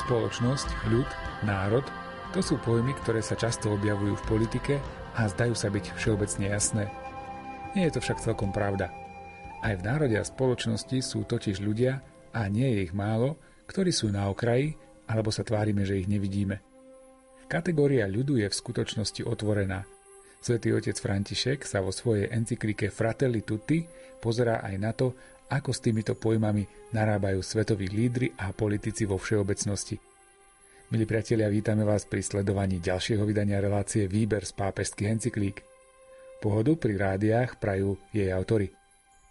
Spoločnosť, ľud, národ to sú pojmy, ktoré sa často objavujú v politike a zdajú sa byť všeobecne jasné. Nie je to však celkom pravda. Aj v národe a spoločnosti sú totiž ľudia, a nie je ich málo, ktorí sú na okraji, alebo sa tvárime, že ich nevidíme. Kategória ľudu je v skutočnosti otvorená. Svetý otec František sa vo svojej encyklike Fratelli Tutti pozerá aj na to, ako s týmito pojmami narábajú svetoví lídry a politici vo všeobecnosti. Milí priatelia, vítame vás pri sledovaní ďalšieho vydania relácie Výber z pápežských encyklík. Pohodu pri rádiách prajú jej autory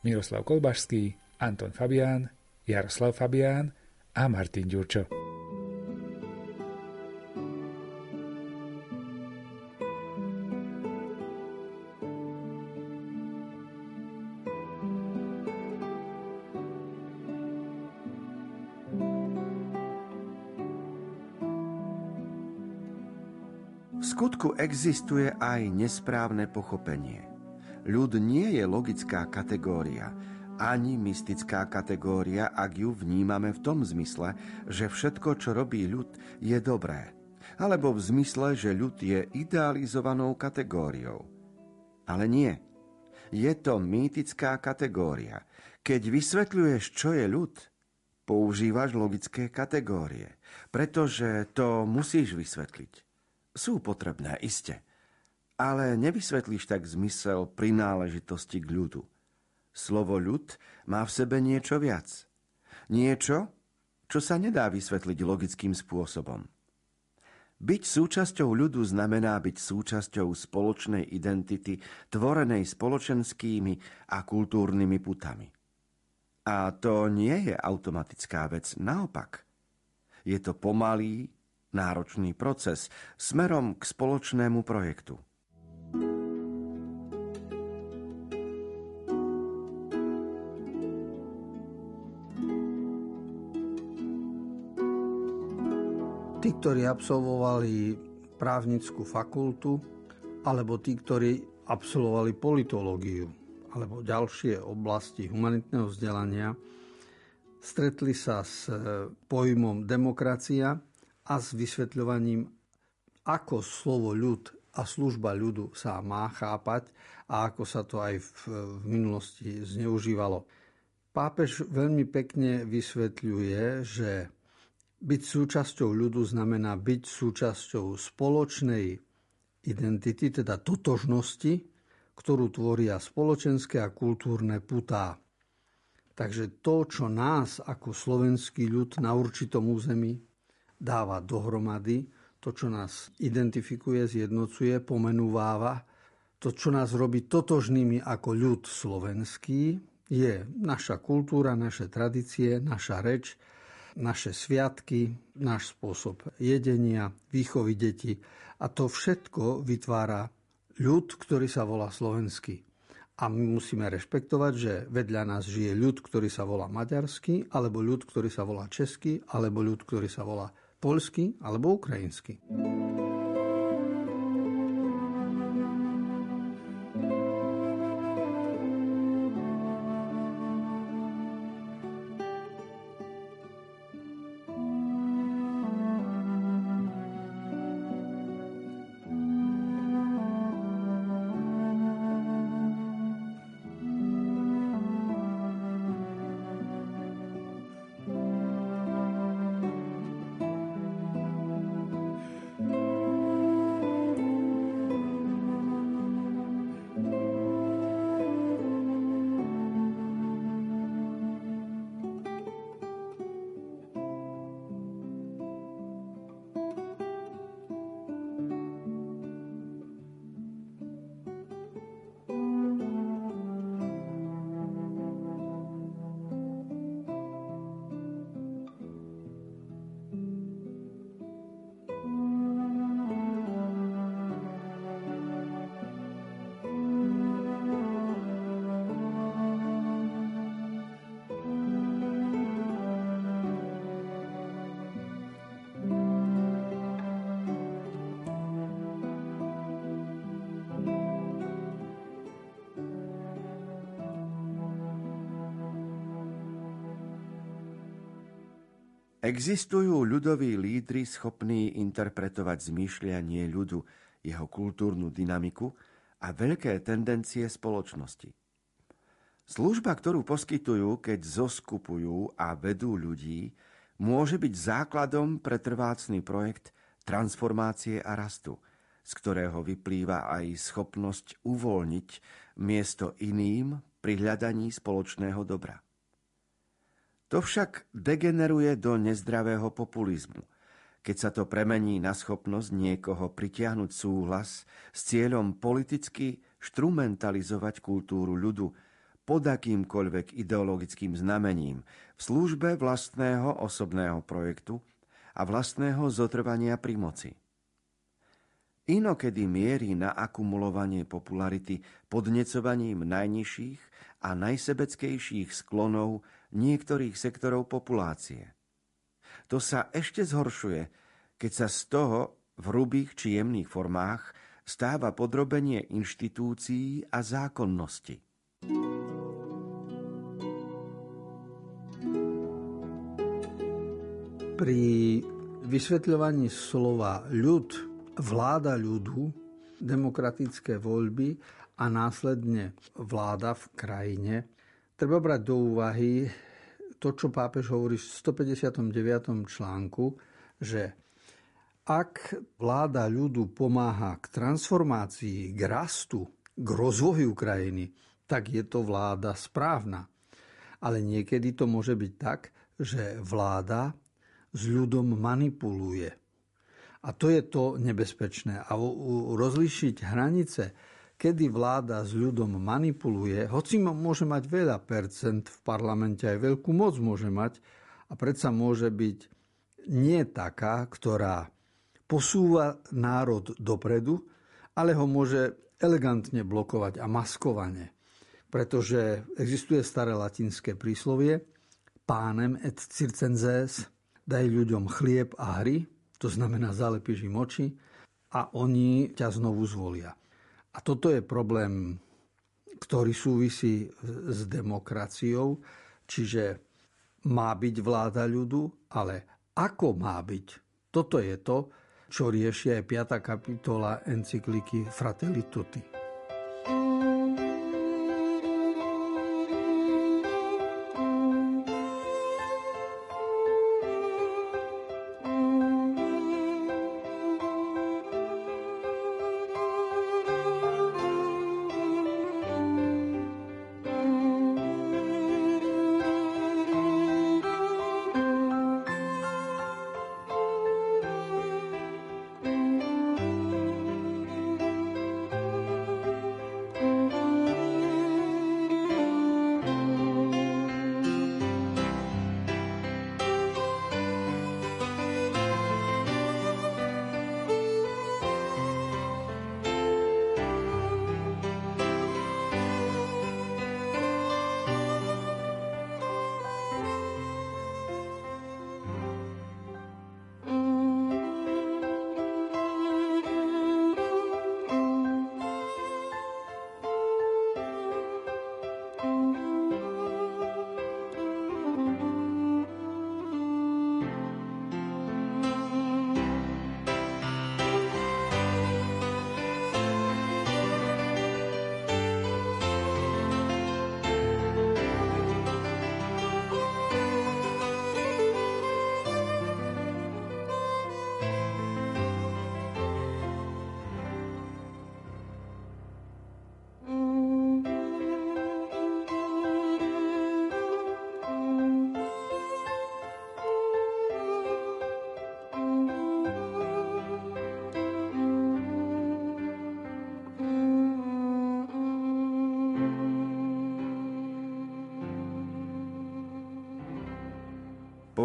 Miroslav Kolbašský, Anton Fabián, Jaroslav Fabián a Martin Ďurčo. Skutku existuje aj nesprávne pochopenie. Ľud nie je logická kategória, ani mystická kategória, ak ju vnímame v tom zmysle, že všetko, čo robí ľud, je dobré. Alebo v zmysle, že ľud je idealizovanou kategóriou. Ale nie. Je to mýtická kategória. Keď vysvetľuješ, čo je ľud, používaš logické kategórie, pretože to musíš vysvetliť sú potrebné, iste. Ale nevysvetlíš tak zmysel prináležitosti k ľudu. Slovo ľud má v sebe niečo viac. Niečo, čo sa nedá vysvetliť logickým spôsobom. Byť súčasťou ľudu znamená byť súčasťou spoločnej identity, tvorenej spoločenskými a kultúrnymi putami. A to nie je automatická vec, naopak. Je to pomalý, náročný proces smerom k spoločnému projektu. Tí, ktorí absolvovali právnickú fakultu, alebo tí, ktorí absolvovali politológiu, alebo ďalšie oblasti humanitného vzdelania, stretli sa s pojmom demokracia a s vysvetľovaním, ako slovo ľud a služba ľudu sa má chápať a ako sa to aj v, v minulosti zneužívalo. Pápež veľmi pekne vysvetľuje, že byť súčasťou ľudu znamená byť súčasťou spoločnej identity, teda totožnosti, ktorú tvoria spoločenské a kultúrne putá. Takže to, čo nás ako slovenský ľud na určitom území dáva dohromady, to, čo nás identifikuje, zjednocuje, pomenúváva, to, čo nás robí totožnými ako ľud slovenský, je naša kultúra, naše tradície, naša reč, naše sviatky, náš spôsob jedenia, výchovy detí. A to všetko vytvára ľud, ktorý sa volá slovenský. A my musíme rešpektovať, že vedľa nás žije ľud, ktorý sa volá maďarský, alebo ľud, ktorý sa volá český, alebo ľud, ktorý sa volá polsky alebo ukrajinsky. Existujú ľudoví lídry schopní interpretovať zmýšľanie ľudu, jeho kultúrnu dynamiku a veľké tendencie spoločnosti. Služba, ktorú poskytujú, keď zoskupujú a vedú ľudí, môže byť základom pre trvácný projekt transformácie a rastu, z ktorého vyplýva aj schopnosť uvoľniť miesto iným pri hľadaní spoločného dobra. To však degeneruje do nezdravého populizmu, keď sa to premení na schopnosť niekoho pritiahnuť súhlas s cieľom politicky štrumentalizovať kultúru ľudu, pod akýmkoľvek ideologickým znamením v službe vlastného osobného projektu a vlastného zotrvania pri moci. Inokedy mierí na akumulovanie popularity podnecovaním najnižších a najsebeckejších sklonov niektorých sektorov populácie. To sa ešte zhoršuje, keď sa z toho v hrubých či jemných formách stáva podrobenie inštitúcií a zákonnosti. Pri vysvetľovaní slova ľud, vláda ľudu, demokratické voľby a následne vláda v krajine, treba brať do úvahy to, čo pápež hovorí v 159. článku, že ak vláda ľudu pomáha k transformácii, k rastu, k rozvoju krajiny, tak je to vláda správna. Ale niekedy to môže byť tak, že vláda s ľudom manipuluje. A to je to nebezpečné. A rozlišiť hranice, kedy vláda s ľudom manipuluje, hoci môže mať veľa percent v parlamente, aj veľkú moc môže mať, a predsa môže byť nie taká, ktorá posúva národ dopredu, ale ho môže elegantne blokovať a maskovane pretože existuje staré latinské príslovie pánem et circenses, daj ľuďom chlieb a hry, to znamená zalepíš im oči a oni ťa znovu zvolia. A toto je problém, ktorý súvisí s demokraciou, čiže má byť vláda ľudu, ale ako má byť? Toto je to, čo rieši aj 5. kapitola encykliky Fratelli Tutti.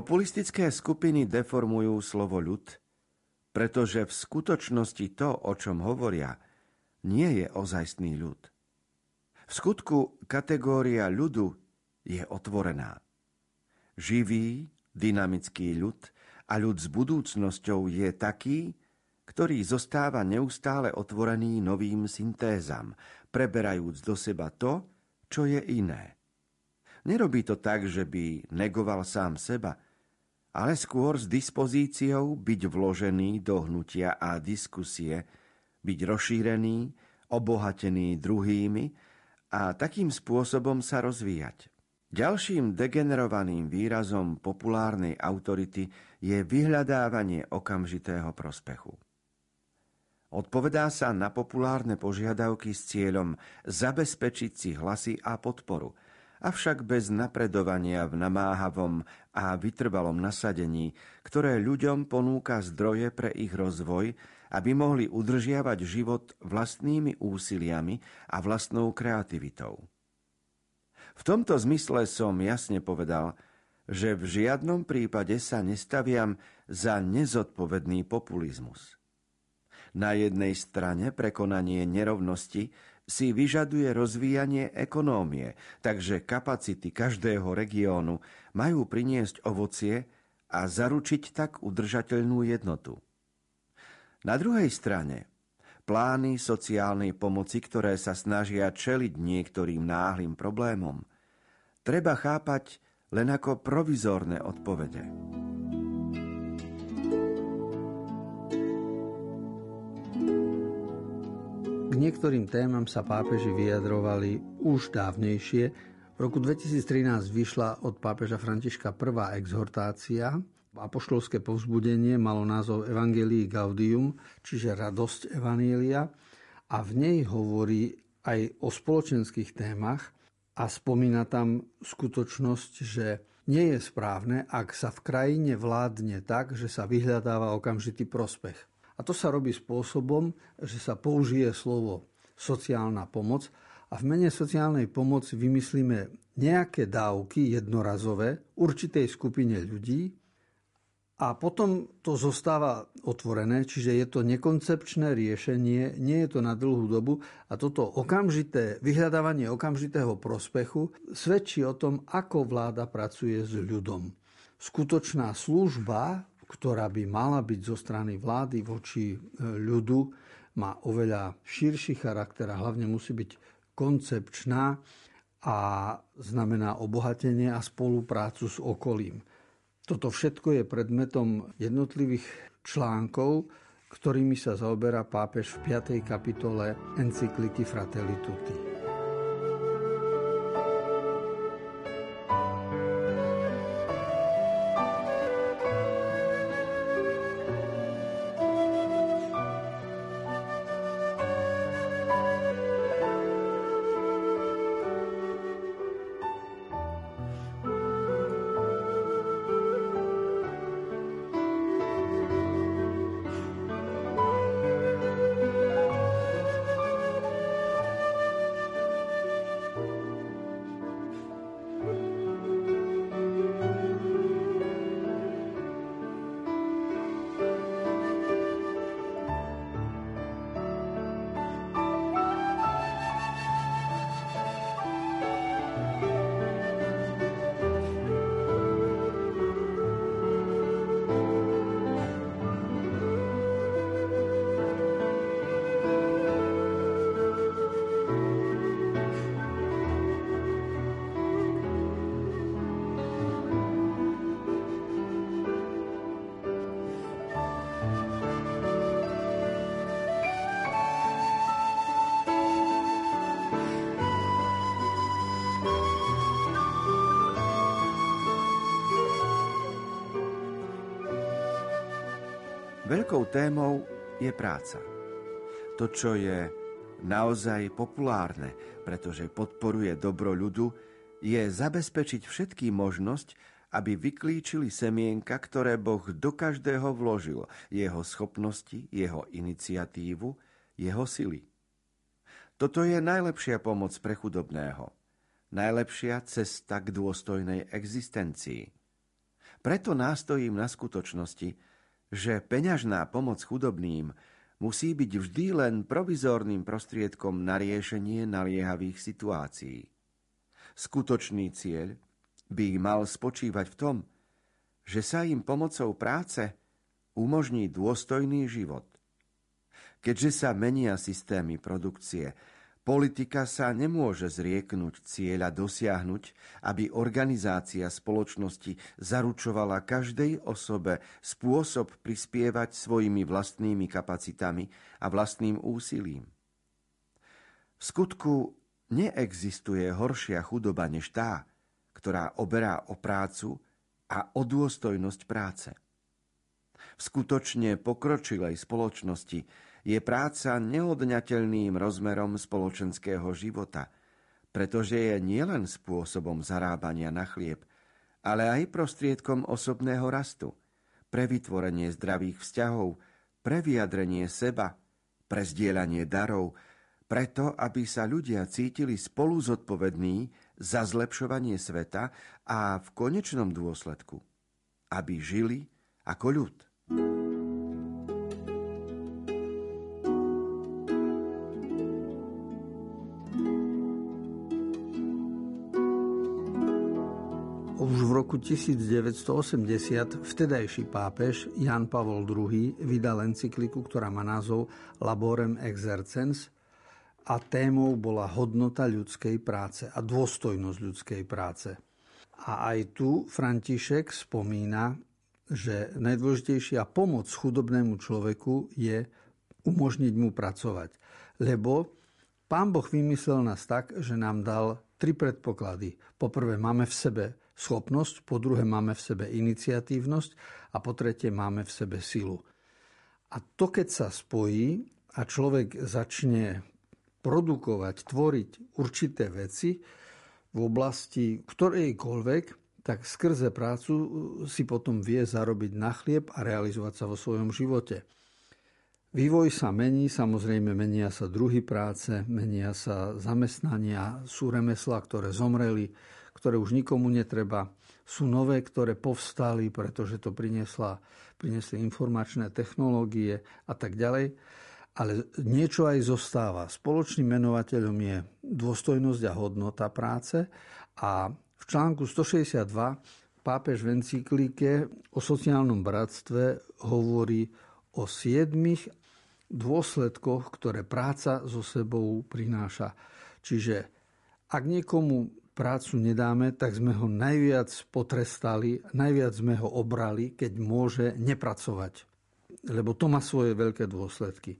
Populistické skupiny deformujú slovo ľud, pretože v skutočnosti to, o čom hovoria, nie je ozajstný ľud. V skutku kategória ľudu je otvorená. Živý, dynamický ľud a ľud s budúcnosťou je taký, ktorý zostáva neustále otvorený novým syntézam, preberajúc do seba to, čo je iné. Nerobí to tak, že by negoval sám seba, ale skôr s dispozíciou byť vložený do hnutia a diskusie, byť rozšírený, obohatený druhými a takým spôsobom sa rozvíjať. Ďalším degenerovaným výrazom populárnej autority je vyhľadávanie okamžitého prospechu. Odpovedá sa na populárne požiadavky s cieľom zabezpečiť si hlasy a podporu – avšak bez napredovania v namáhavom a vytrvalom nasadení, ktoré ľuďom ponúka zdroje pre ich rozvoj, aby mohli udržiavať život vlastnými úsiliami a vlastnou kreativitou. V tomto zmysle som jasne povedal, že v žiadnom prípade sa nestaviam za nezodpovedný populizmus. Na jednej strane prekonanie nerovnosti si vyžaduje rozvíjanie ekonómie, takže kapacity každého regiónu majú priniesť ovocie a zaručiť tak udržateľnú jednotu. Na druhej strane, plány sociálnej pomoci, ktoré sa snažia čeliť niektorým náhlým problémom, treba chápať len ako provizórne odpovede. Niektorým témam sa pápeži vyjadrovali už dávnejšie. V roku 2013 vyšla od pápeža Františka prvá exhortácia. Apoštolské povzbudenie malo názov Evangelii Gaudium, čiže radosť Evanília. A v nej hovorí aj o spoločenských témach a spomína tam skutočnosť, že nie je správne, ak sa v krajine vládne tak, že sa vyhľadáva okamžitý prospech. A to sa robí spôsobom, že sa použije slovo sociálna pomoc a v mene sociálnej pomoci vymyslíme nejaké dávky jednorazové určitej skupine ľudí a potom to zostáva otvorené, čiže je to nekoncepčné riešenie, nie je to na dlhú dobu a toto okamžité, vyhľadávanie okamžitého prospechu svedčí o tom, ako vláda pracuje s ľudom. Skutočná služba ktorá by mala byť zo strany vlády voči e, ľudu, má oveľa širší charakter a hlavne musí byť koncepčná a znamená obohatenie a spoluprácu s okolím. Toto všetko je predmetom jednotlivých článkov, ktorými sa zaoberá pápež v 5. kapitole encykliky Fratelli Tutti. Veľkou témou je práca. To, čo je naozaj populárne, pretože podporuje dobro ľudu, je zabezpečiť všetký možnosť, aby vyklíčili semienka, ktoré Boh do každého vložil, jeho schopnosti, jeho iniciatívu, jeho sily. Toto je najlepšia pomoc pre chudobného, najlepšia cesta k dôstojnej existencii. Preto nástojím na skutočnosti, že peňažná pomoc chudobným musí byť vždy len provizórnym prostriedkom na riešenie naliehavých situácií. Skutočný cieľ by mal spočívať v tom, že sa im pomocou práce umožní dôstojný život. Keďže sa menia systémy produkcie, Politika sa nemôže zrieknúť cieľa dosiahnuť, aby organizácia spoločnosti zaručovala každej osobe spôsob prispievať svojimi vlastnými kapacitami a vlastným úsilím. V skutku neexistuje horšia chudoba než tá, ktorá oberá o prácu a o dôstojnosť práce. V skutočne pokročilej spoločnosti je práca neodňateľným rozmerom spoločenského života, pretože je nielen spôsobom zarábania na chlieb, ale aj prostriedkom osobného rastu, pre vytvorenie zdravých vzťahov, pre vyjadrenie seba, pre zdieľanie darov, preto, aby sa ľudia cítili spolu zodpovední za zlepšovanie sveta a v konečnom dôsledku, aby žili ako ľud. Roku 1980 vtedajší pápež Jan Pavol II vydal encykliku, ktorá má názov Laborem Exercens a témou bola hodnota ľudskej práce a dôstojnosť ľudskej práce. A aj tu František spomína, že najdôležitejšia pomoc chudobnému človeku je umožniť mu pracovať. Lebo Pán Boh vymyslel nás tak, že nám dal tri predpoklady. Poprvé máme v sebe schopnosť, po druhé máme v sebe iniciatívnosť a po tretie máme v sebe silu. A to, keď sa spojí a človek začne produkovať, tvoriť určité veci v oblasti ktorejkoľvek, tak skrze prácu si potom vie zarobiť na chlieb a realizovať sa vo svojom živote. Vývoj sa mení, samozrejme menia sa druhy práce, menia sa zamestnania, sú remeslá, ktoré zomreli, ktoré už nikomu netreba. Sú nové, ktoré povstali, pretože to priniesla, priniesli informačné technológie a tak ďalej. Ale niečo aj zostáva. Spoločným menovateľom je dôstojnosť a hodnota práce a v článku 162 pápež v encyklike o sociálnom bratstve hovorí o siedmých dôsledkoch, ktoré práca so sebou prináša. Čiže ak niekomu prácu nedáme, tak sme ho najviac potrestali, najviac sme ho obrali, keď môže nepracovať. Lebo to má svoje veľké dôsledky.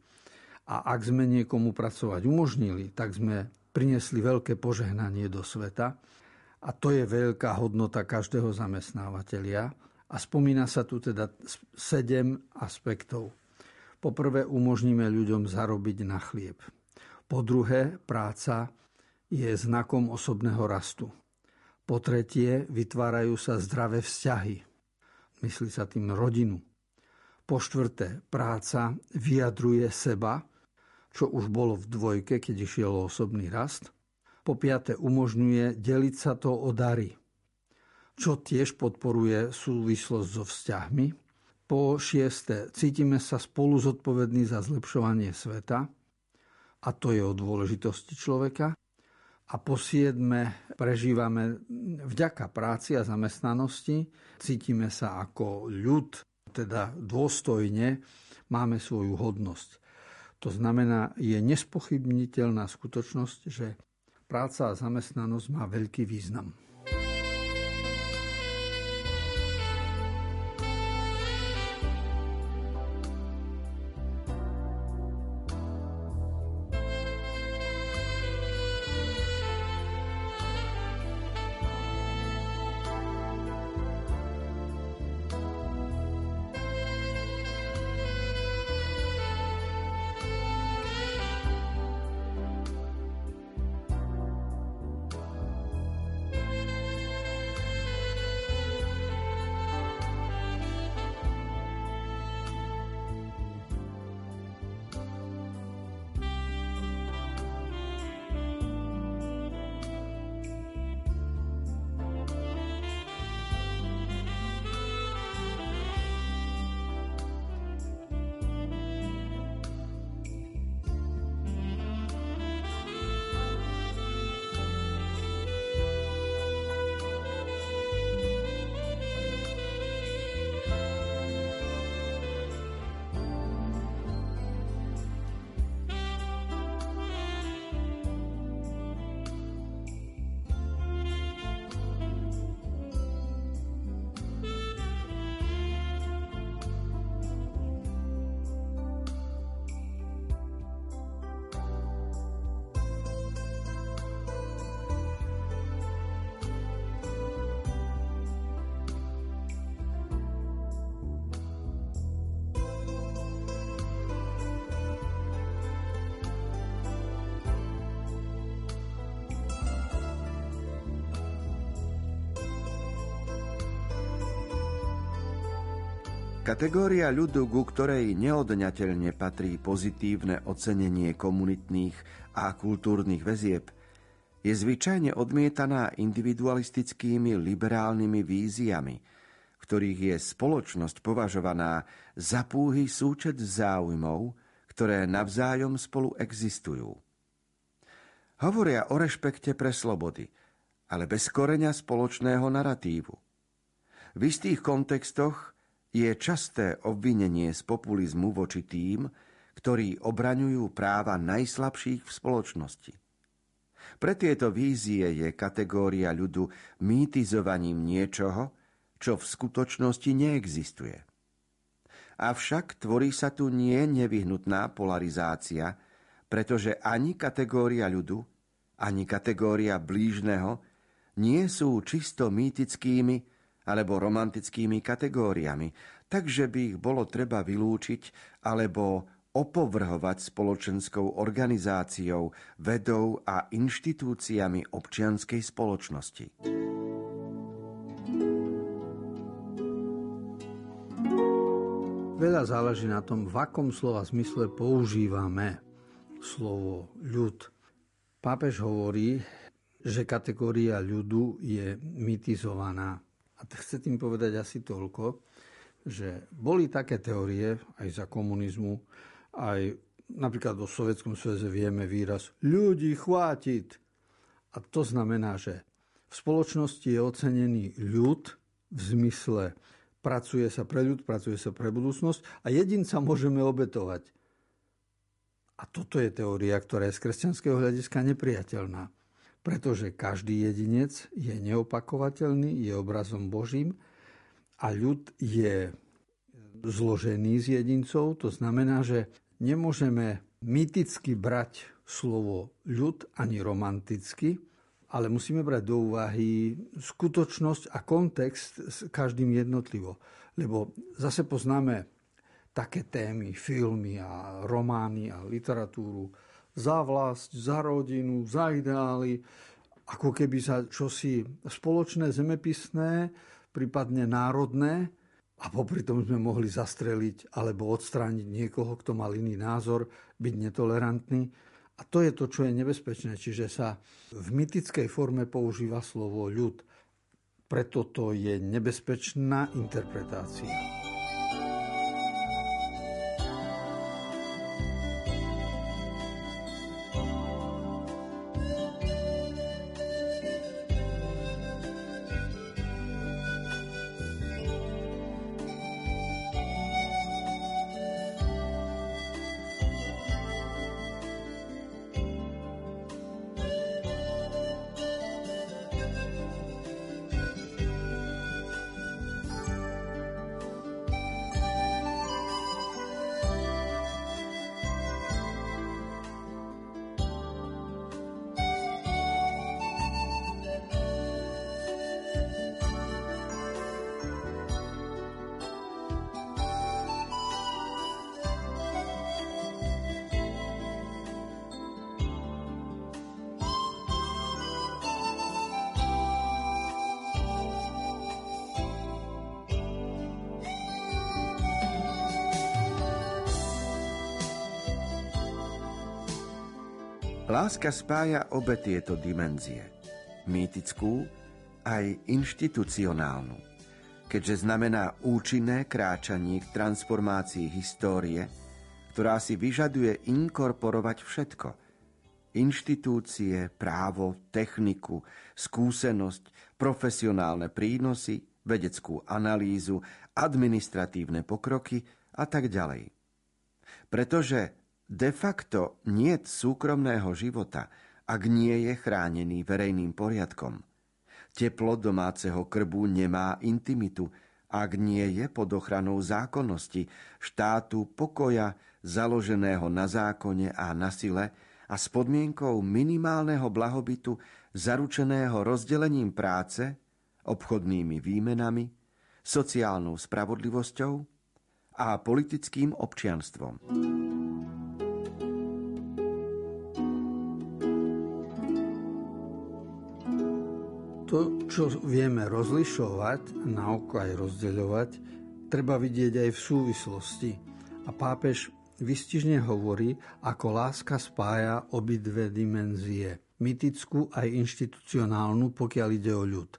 A ak sme niekomu pracovať umožnili, tak sme priniesli veľké požehnanie do sveta. A to je veľká hodnota každého zamestnávateľia. A spomína sa tu teda sedem aspektov. Poprvé umožníme ľuďom zarobiť na chlieb. Po druhé, práca je znakom osobného rastu. Po tretie, vytvárajú sa zdravé vzťahy. Myslí sa tým rodinu. Po štvrté, práca vyjadruje seba, čo už bolo v dvojke, keď išiel osobný rast. Po piaté, umožňuje deliť sa to o dary, čo tiež podporuje súvislosť so vzťahmi. Po šiesté, cítime sa spolu zodpovední za zlepšovanie sveta, a to je o dôležitosti človeka a po siedme prežívame vďaka práci a zamestnanosti, cítime sa ako ľud, teda dôstojne, máme svoju hodnosť. To znamená, je nespochybniteľná skutočnosť, že práca a zamestnanosť má veľký význam. Kategória ľudu, ku ktorej neodňateľne patrí pozitívne ocenenie komunitných a kultúrnych väzieb, je zvyčajne odmietaná individualistickými liberálnymi víziami, ktorých je spoločnosť považovaná za púhy súčet záujmov, ktoré navzájom spolu existujú. Hovoria o rešpekte pre slobody, ale bez koreňa spoločného naratívu. V istých kontextoch je časté obvinenie z populizmu voči tým, ktorí obraňujú práva najslabších v spoločnosti. Pre tieto vízie je kategória ľudu mýtizovaním niečoho, čo v skutočnosti neexistuje. Avšak tvorí sa tu nie nevyhnutná polarizácia, pretože ani kategória ľudu, ani kategória blížneho nie sú čisto mýtickými alebo romantickými kategóriami, takže by ich bolo treba vylúčiť alebo opovrhovať spoločenskou organizáciou, vedou a inštitúciami občianskej spoločnosti. Veľa záleží na tom, v akom slova zmysle používame slovo ľud. Pápež hovorí, že kategória ľudu je mytizovaná. A chce tým povedať asi toľko, že boli také teórie aj za komunizmu, aj napríklad vo Sovjetskom sveze vieme výraz ľudí chvátiť. A to znamená, že v spoločnosti je ocenený ľud v zmysle pracuje sa pre ľud, pracuje sa pre budúcnosť a jedinca môžeme obetovať. A toto je teória, ktorá je z kresťanského hľadiska nepriateľná pretože každý jedinec je neopakovateľný, je obrazom Božím a ľud je zložený z jedincov. To znamená, že nemôžeme myticky brať slovo ľud ani romanticky, ale musíme brať do úvahy skutočnosť a kontext s každým jednotlivo. Lebo zase poznáme také témy, filmy a romány a literatúru, za vlast, za rodinu, za ideály, ako keby sa čosi spoločné, zemepisné, prípadne národné, a popri tom sme mohli zastreliť alebo odstrániť niekoho, kto mal iný názor, byť netolerantný. A to je to, čo je nebezpečné. Čiže sa v mytickej forme používa slovo ľud. Preto to je nebezpečná interpretácia. Láska spája obe tieto dimenzie. Mýtickú aj inštitucionálnu. Keďže znamená účinné kráčanie k transformácii histórie, ktorá si vyžaduje inkorporovať všetko. Inštitúcie, právo, techniku, skúsenosť, profesionálne prínosy, vedeckú analýzu, administratívne pokroky a tak ďalej. Pretože De facto nie súkromného života, ak nie je chránený verejným poriadkom. Teplo domáceho krbu nemá intimitu, ak nie je pod ochranou zákonnosti, štátu pokoja, založeného na zákone a na sile a s podmienkou minimálneho blahobytu, zaručeného rozdelením práce, obchodnými výmenami, sociálnou spravodlivosťou a politickým občianstvom. To, čo vieme rozlišovať, na oko aj rozdeľovať, treba vidieť aj v súvislosti. A pápež vystižne hovorí, ako láska spája obidve dimenzie, mytickú aj inštitucionálnu, pokiaľ ide o ľud.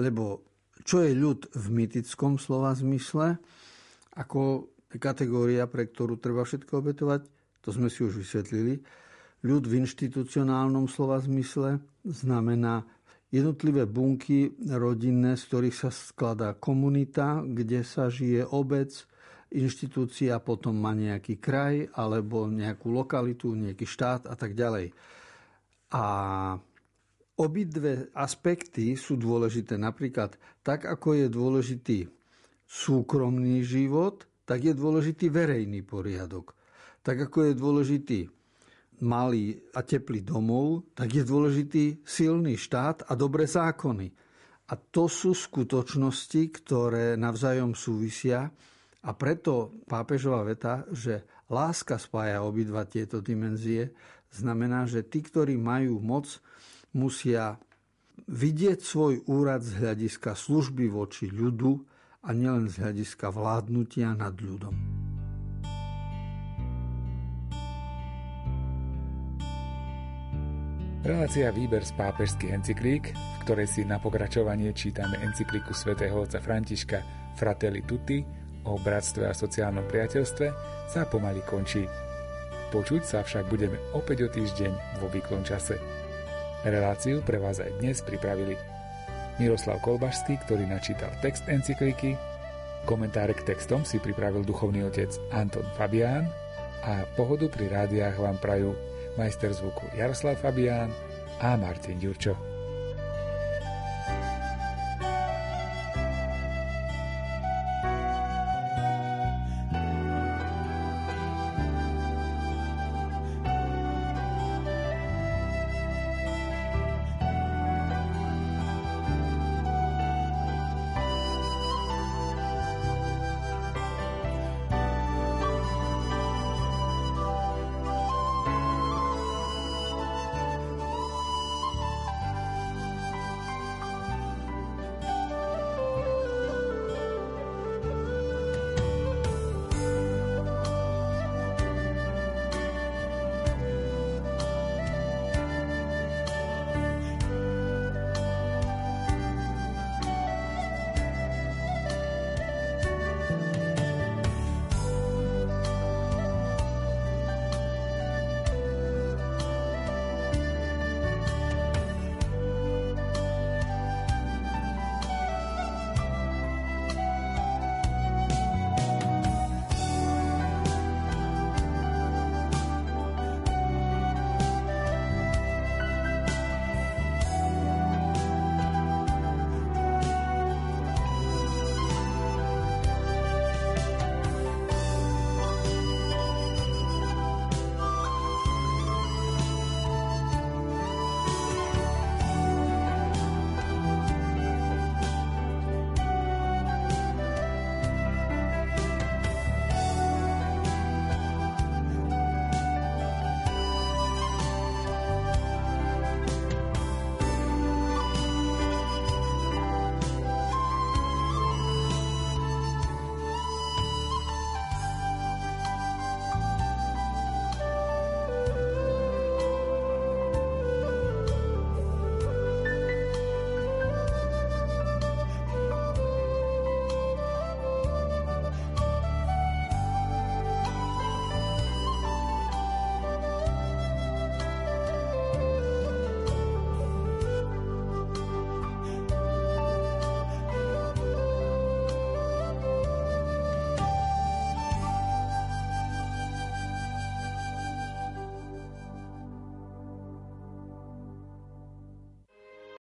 Lebo čo je ľud v mytickom slova zmysle, ako kategória, pre ktorú treba všetko obetovať, to sme si už vysvetlili. Ľud v inštitucionálnom slova zmysle znamená jednotlivé bunky rodinné, z ktorých sa skladá komunita, kde sa žije obec, inštitúcia potom má nejaký kraj alebo nejakú lokalitu, nejaký štát a tak ďalej. A obidve aspekty sú dôležité. Napríklad tak, ako je dôležitý súkromný život, tak je dôležitý verejný poriadok. Tak, ako je dôležitý malý a teplý domov, tak je dôležitý silný štát a dobré zákony. A to sú skutočnosti, ktoré navzájom súvisia a preto pápežová veta, že láska spája obidva tieto dimenzie, znamená, že tí, ktorí majú moc, musia vidieť svoj úrad z hľadiska služby voči ľudu a nielen z hľadiska vládnutia nad ľudom. Relácia Výber z pápežských encyklík, v ktorej si na pokračovanie čítame encykliku svätého otca Františka Fratelli Tutti o bratstve a sociálnom priateľstve sa pomaly končí. Počuť sa však budeme opäť o týždeň vo výklon čase. Reláciu pre vás aj dnes pripravili Miroslav Kolbašský, ktorý načítal text encykliky, komentáre k textom si pripravil duchovný otec Anton Fabián a pohodu pri rádiách vám prajú majster zvuku Jaroslav Fabián a Martin Ďurčo.